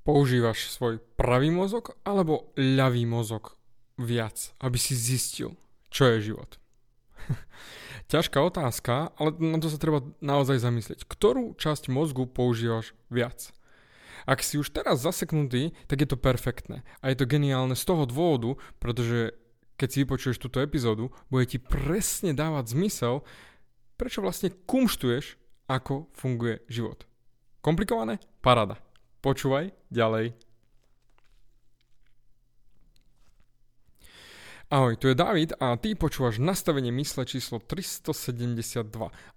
Používaš svoj pravý mozog alebo ľavý mozog viac, aby si zistil, čo je život? Ťažká otázka, ale na to sa treba naozaj zamyslieť. Ktorú časť mozgu používaš viac? Ak si už teraz zaseknutý, tak je to perfektné. A je to geniálne z toho dôvodu, pretože keď si vypočuješ túto epizódu, bude ti presne dávať zmysel, prečo vlastne kumštuješ, ako funguje život. Komplikované? Parada. Počúvaj ďalej. Ahoj, tu je David a ty počúvaš nastavenie mysle číslo 372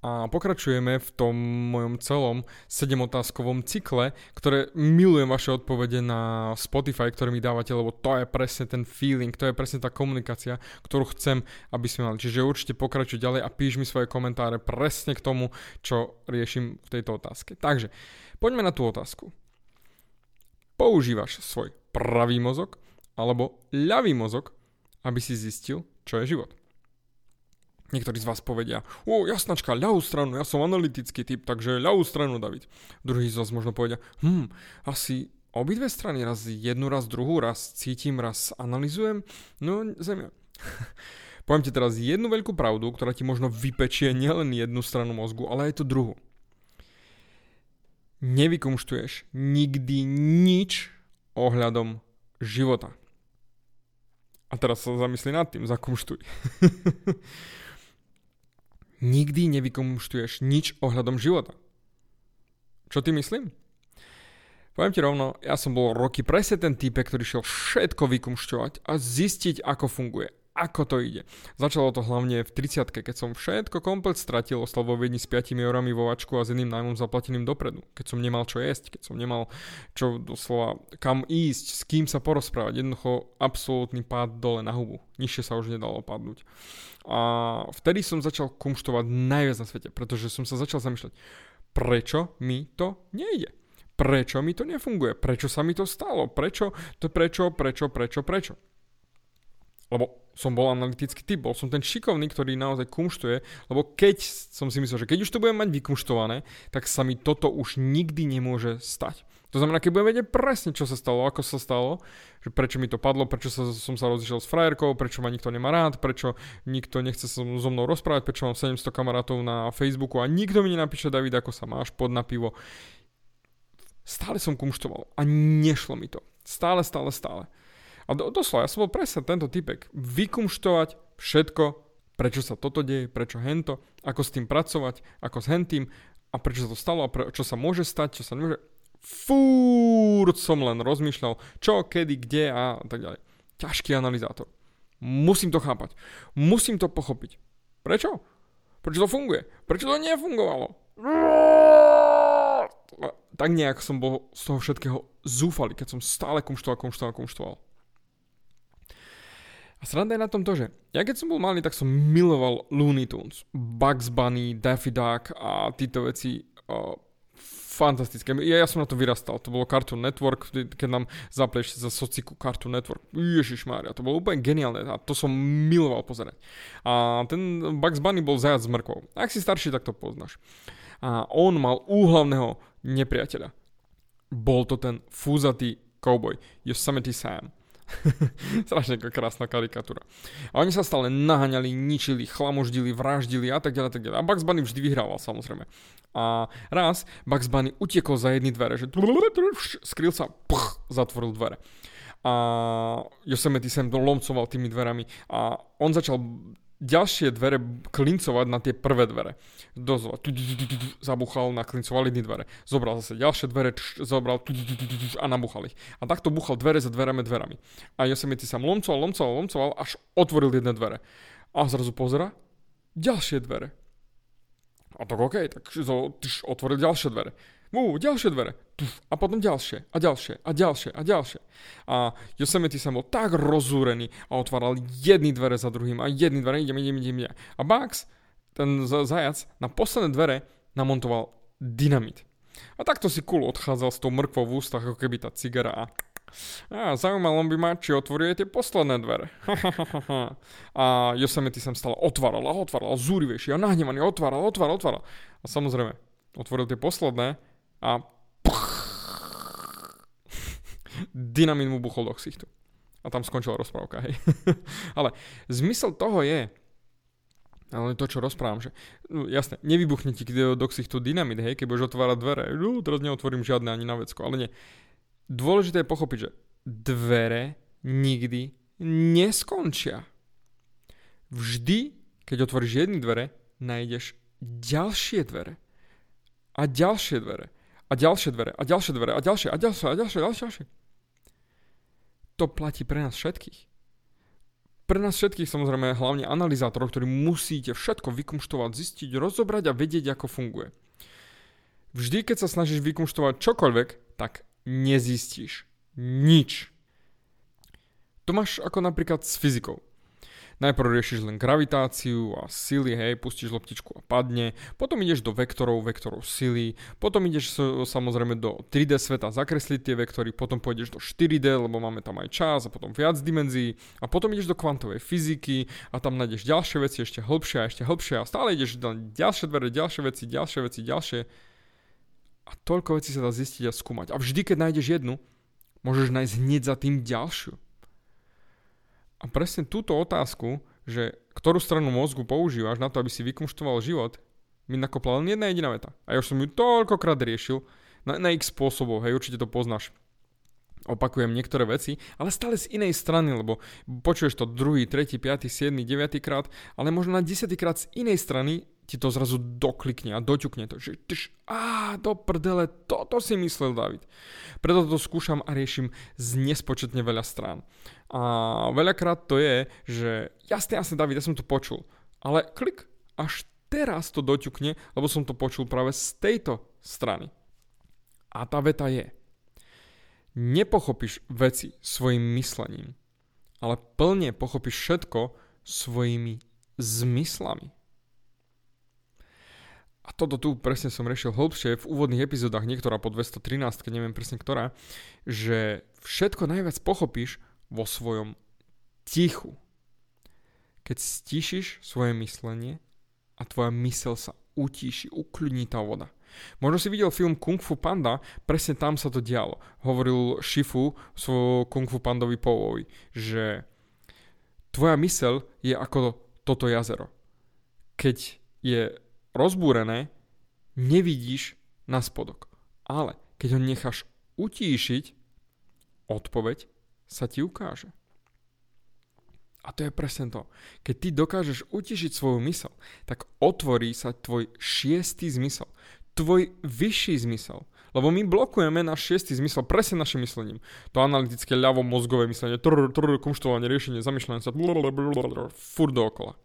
a pokračujeme v tom mojom celom 7-otázkovom cykle, ktoré milujem vaše odpovede na Spotify, ktoré mi dávate, lebo to je presne ten feeling, to je presne tá komunikácia, ktorú chcem, aby sme mali. Čiže určite pokračuj ďalej a píš mi svoje komentáre presne k tomu, čo riešim v tejto otázke. Takže, poďme na tú otázku. Používaš svoj pravý mozog alebo ľavý mozog aby si zistil, čo je život. Niektorí z vás povedia, o, jasnačka, ľavú stranu, ja som analytický typ, takže ľavú stranu, David. Druhý z vás možno povedia, hm, asi obidve strany, raz jednu, raz druhú, raz cítim, raz analizujem. No, zemia. Poviem ti teraz jednu veľkú pravdu, ktorá ti možno vypečie nielen jednu stranu mozgu, ale aj tú druhú. Nevykumštuješ nikdy nič ohľadom života. A teraz sa zamyslí nad tým, zakumštuj. Nikdy nevykumštuješ nič ohľadom života. Čo ty myslím? Poviem ti rovno, ja som bol roky presne ten type, ktorý šiel všetko vykumšťovať a zistiť, ako funguje ako to ide. Začalo to hlavne v 30 keď som všetko komplet stratil, ostal vo Viedni s 5 eurami vo vačku a s jedným nájmom zaplateným dopredu. Keď som nemal čo jesť, keď som nemal čo doslova kam ísť, s kým sa porozprávať. Jednoducho absolútny pád dole na hubu. Nižšie sa už nedalo padnúť. A vtedy som začal kumštovať najviac na svete, pretože som sa začal zamýšľať, prečo mi to nejde prečo mi to nefunguje, prečo sa mi to stalo, prečo, to prečo, prečo, prečo, prečo. Lebo som bol analytický typ, bol som ten šikovný, ktorý naozaj kumštuje, lebo keď som si myslel, že keď už to budem mať vykumštované, tak sa mi toto už nikdy nemôže stať. To znamená, keď budem vedieť presne, čo sa stalo, ako sa stalo, že prečo mi to padlo, prečo sa, som sa rozišiel s frajerkou, prečo ma nikto nemá rád, prečo nikto nechce sa so mnou rozprávať, prečo mám 700 kamarátov na Facebooku a nikto mi nenapíše, David, ako sa máš, pod na pivo. Stále som kumštoval a nešlo mi to. Stále, stále, stále. A do, doslova, ja som bol presne tento typek. Vykumštovať všetko, prečo sa toto deje, prečo hento, ako s tým pracovať, ako s hentým a prečo sa to stalo a pre, čo sa môže stať, čo sa nemôže. Fúrt som len rozmýšľal, čo, kedy, kde a tak ďalej. Ťažký analyzátor. Musím to chápať. Musím to pochopiť. Prečo? Prečo to funguje? Prečo to nefungovalo? Tak nejak som bol z toho všetkého zúfalý, keď som stále kumštoval, kumštoval, kumštoval. A sranda je na tom to, že ja keď som bol malý, tak som miloval Looney Tunes, Bugs Bunny, Daffy Duck a títo veci. Uh, fantastické. Ja, ja som na to vyrastal. To bolo Cartoon Network, keď nám zapleš za sociku Cartoon Network. Ježiš Mária, to bolo úplne geniálne a to som miloval pozerať. A ten Bugs Bunny bol zajac s mrkvou. Ak si starší, tak to poznáš. A on mal úhlavného nepriateľa. Bol to ten fúzatý cowboy, Yosemite Sam. Strašne krásna karikatúra. A oni sa stále naháňali, ničili, chlamoždili, vraždili a tak ďalej, tak ďalej. A Bugs Bunny vždy vyhrával samozrejme. A raz Bugs Bunny utiekol za jedny dvere, že skryl sa, pch, zatvoril dvere. A Yosemite Sam lomcoval tými dverami a on začal ďalšie dvere klincovať na tie prvé dvere. Dozva, zabuchal, naklincoval jedny dvere. Zobral zase ďalšie dvere, zobral a nabuchal ich. A takto buchal dvere za dverami dverami. A Yosemite sa lomcoval, lomcoval, lomcoval, až otvoril jedné dvere. A zrazu pozera, ďalšie dvere. A tak OK, tak otvoril ďalšie dvere. Mú, ďalšie dvere. A potom ďalšie, a ďalšie, a ďalšie, a ďalšie. A Yosemite sa bol tak rozúrený a otváral jedny dvere za druhým a jedny dvere, idem, idem, idem, idem. A Bugs, ten zajac, na posledné dvere namontoval dynamit. A takto si cool odchádzal s tou mrkvou v ústach, ako keby tá cigara a... A zaujímalo by ma, či otvorí tie posledné dvere. a Yosemite sa stále otváral a otváral, zúrivejší a nahnevaný, otváral, otváral, otváral. A samozrejme, otvoril tie posledné a dynamit mu buchol do ksichtu. A tam skončila rozprávka, hej. Ale zmysel toho je, ale to, čo rozprávam, že no, jasne, nevybuchne ti do ksichtu dynamit, hej, keď budeš otvárať dvere. No, teraz neotvorím žiadne ani na vecko, ale nie. Dôležité je pochopiť, že dvere nikdy neskončia. Vždy, keď otvoríš jedny dvere, nájdeš ďalšie dvere. A ďalšie dvere. A ďalšie dvere. A ďalšie dvere. A ďalšie. A ďalšie. A ďalšie. A ďalšie. A ďalšie. To platí pre nás všetkých pre nás všetkých samozrejme hlavne analyzátorov, ktorí musíte všetko vykumštovať, zistiť, rozobrať a vedieť, ako funguje. Vždy, keď sa snažíš vykumštovať čokoľvek, tak nezistíš nič. To máš ako napríklad s fyzikou. Najprv riešiš len gravitáciu a sily, hej, pustíš loptičku a padne, potom ideš do vektorov, vektorov sily, potom ideš samozrejme do 3D sveta zakresliť tie vektory, potom pôjdeš do 4D, lebo máme tam aj čas a potom viac dimenzií. A potom ideš do kvantovej fyziky a tam nájdeš ďalšie veci ešte hĺbšie a ešte hĺbšie a stále ideš do ďalšie dvere, ďalšie veci, ďalšie veci, ďalšie. A toľko vecí sa dá zistiť a skúmať. A vždy, keď nájdeš jednu, môžeš nájsť hneď za tým ďalšiu. A presne túto otázku, že ktorú stranu mozgu používaš na to, aby si vykonštoval život, mi nakopla len jedna jediná veta. A ja už som ju toľkokrát riešil, na, na x spôsobov, hej, určite to poznáš. Opakujem niektoré veci, ale stále z inej strany, lebo počuješ to druhý, tretí, piatý, siedmy, deviatý krát, ale možno na desiatý krát z inej strany ti to zrazu doklikne a doťukne to, že tyš, á, do prdele, toto si myslel David. Preto to skúšam a riešim z nespočetne veľa strán. A veľakrát to je, že jasne, jasne David, ja som to počul, ale klik, až teraz to doťukne, lebo som to počul práve z tejto strany. A tá veta je, nepochopíš veci svojim myslením, ale plne pochopíš všetko svojimi zmyslami. A toto tu presne som riešil hlbšie v úvodných epizódach, niektorá po 213, keď neviem presne ktorá, že všetko najviac pochopíš vo svojom tichu. Keď stíšiš svoje myslenie a tvoja mysel sa utíši, ukľudní tá voda. Možno si videl film Kung Fu Panda, presne tam sa to dialo. Hovoril Shifu svojho Kung Fu Pandovi Povovi, že tvoja mysel je ako toto jazero. Keď je rozbúrené, nevidíš na spodok. Ale keď ho necháš utíšiť, odpoveď sa ti ukáže. A to je presne to. Keď ty dokážeš utišiť svoju mysel, tak otvorí sa tvoj šiestý zmysel. Tvoj vyšší zmysel. Lebo my blokujeme náš šiestý zmysel presne našim myslením. To analytické ľavomozgové myslenie, trr, trr, kumštovanie, riešenie, zamýšľanie sa, furt dookola.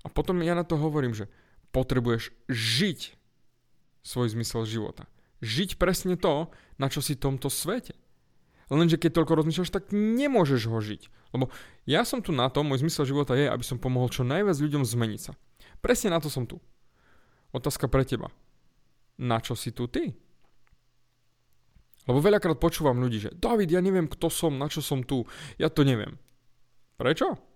A potom ja na to hovorím, že potrebuješ žiť svoj zmysel života. Žiť presne to, na čo si v tomto svete. Lenže keď toľko rozmýšľaš, tak nemôžeš ho žiť. Lebo ja som tu na to, môj zmysel života je, aby som pomohol čo najviac ľuďom zmeniť sa. Presne na to som tu. Otázka pre teba. Na čo si tu ty? Lebo veľakrát počúvam ľudí, že David, ja neviem, kto som, na čo som tu. Ja to neviem. Prečo?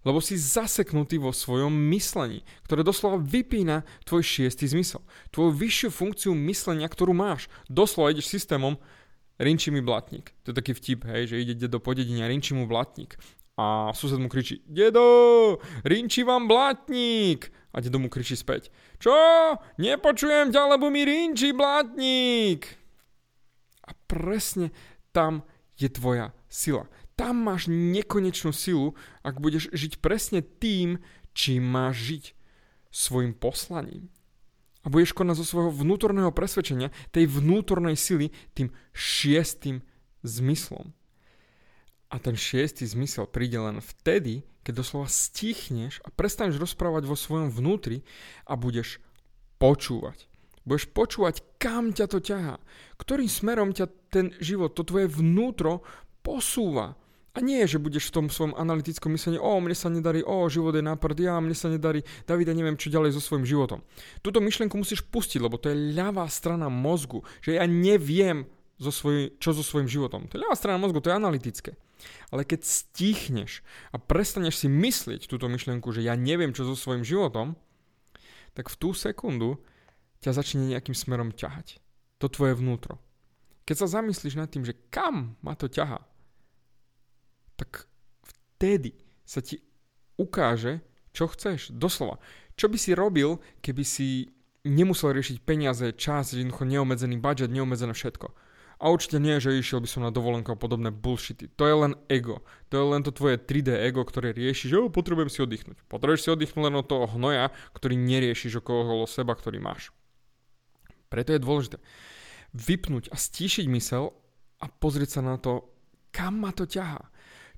Lebo si zaseknutý vo svojom myslení, ktoré doslova vypína tvoj šiestý zmysel. Tvoju vyššiu funkciu myslenia, ktorú máš. Doslova ideš systémom rinčí mi blatník. To je taký vtip, hej, že ide do podedenia rinčí mu blatník. A sused mu kričí, dedo, rinčí vám blatník. A dedo mu kričí späť, čo? Nepočujem ťa, lebo mi rinčí blatník. A presne tam je tvoja sila tam máš nekonečnú silu, ak budeš žiť presne tým, čím máš žiť. Svojim poslaním. A budeš konať zo svojho vnútorného presvedčenia, tej vnútornej sily, tým šiestým zmyslom. A ten šiestý zmysel príde len vtedy, keď doslova stichneš a prestaneš rozprávať vo svojom vnútri a budeš počúvať. Budeš počúvať, kam ťa to ťahá. Ktorým smerom ťa ten život, to tvoje vnútro posúva. A nie, že budeš v tom svojom analytickom myslení, o, mne sa nedarí, o, život je náprd, ja, mne sa nedarí, Davida, neviem, čo ďalej so svojím životom. Túto myšlienku musíš pustiť, lebo to je ľavá strana mozgu, že ja neviem, so svoj, čo so svojím životom. To je ľavá strana mozgu, to je analytické. Ale keď stichneš a prestaneš si myslieť túto myšlienku, že ja neviem, čo so svojím životom, tak v tú sekundu ťa začne nejakým smerom ťahať. To tvoje vnútro. keď sa zamyslíš nad tým, že kam ma to ťaha, tak vtedy sa ti ukáže, čo chceš. Doslova. Čo by si robil, keby si nemusel riešiť peniaze, čas, jednoducho neobmedzený budget, neobmedzené všetko. A určite nie, že išiel by som na dovolenku a podobné bullshity. To je len ego. To je len to tvoje 3D ego, ktoré rieši, že potrebujem si oddychnúť. Potrebuješ si oddychnúť len od toho hnoja, ktorý neriešiš okolo seba, ktorý máš. Preto je dôležité vypnúť a stíšiť mysel a pozrieť sa na to, kam ma to ťahá.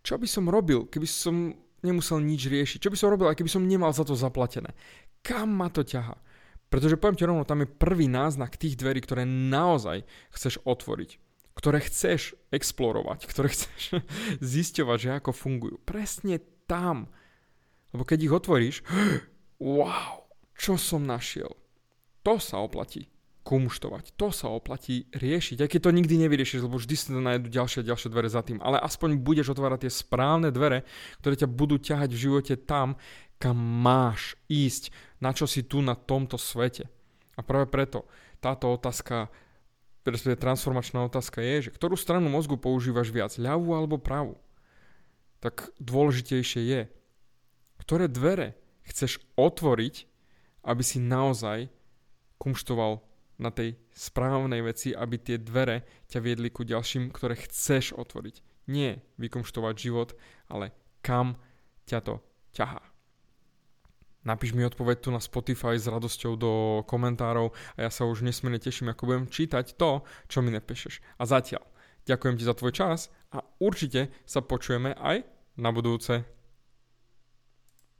Čo by som robil, keby som nemusel nič riešiť? Čo by som robil, aj keby som nemal za to zaplatené? Kam ma to ťahá? Pretože poviem ti rovno, tam je prvý náznak tých dverí, ktoré naozaj chceš otvoriť. Ktoré chceš explorovať, ktoré chceš zisťovať, že ako fungujú. Presne tam. Lebo keď ich otvoríš, wow, čo som našiel. To sa oplatí kumštovať. To sa oplatí riešiť, aj keď to nikdy nevyriešiš, lebo vždy sa nájdú ďalšie a ďalšie dvere za tým. Ale aspoň budeš otvárať tie správne dvere, ktoré ťa budú ťahať v živote tam, kam máš ísť, na čo si tu na tomto svete. A práve preto táto otázka, respektíve transformačná otázka je, že ktorú stranu mozgu používaš viac, ľavú alebo pravú. Tak dôležitejšie je, ktoré dvere chceš otvoriť, aby si naozaj kumštoval na tej správnej veci, aby tie dvere ťa viedli ku ďalším, ktoré chceš otvoriť. Nie vykonštovať život, ale kam ťa to ťahá. Napíš mi odpoveď tu na Spotify s radosťou do komentárov a ja sa už nesmierne teším, ako budem čítať to, čo mi nepíšeš. A zatiaľ, ďakujem ti za tvoj čas a určite sa počujeme aj na budúce.